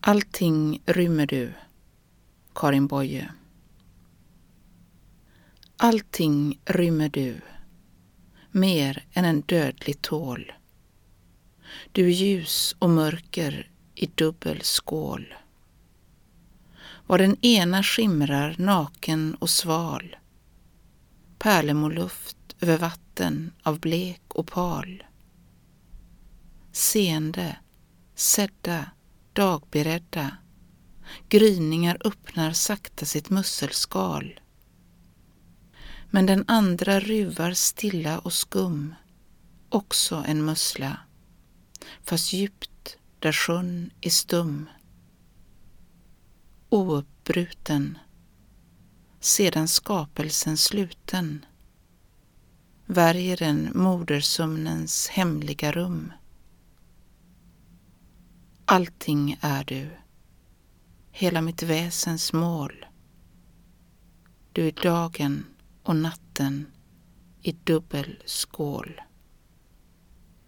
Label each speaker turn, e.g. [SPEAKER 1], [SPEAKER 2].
[SPEAKER 1] Allting rymmer du, Karin Boye. Allting rymmer du, mer än en dödlig tål. Du är ljus och mörker i dubbel skål. Var den ena skimrar naken och sval, pärlemorluft över vatten av blek opal. Seende, sedda, dagberedda, gryningar öppnar sakta sitt musselskal. Men den andra ruvar stilla och skum, också en mussla, fast djupt där sjön är stum. Ouppbruten, sedan skapelsen sluten, värjer den modersömnens hemliga rum. Allting är du, hela mitt väsens mål. Du är dagen och natten i dubbel skål.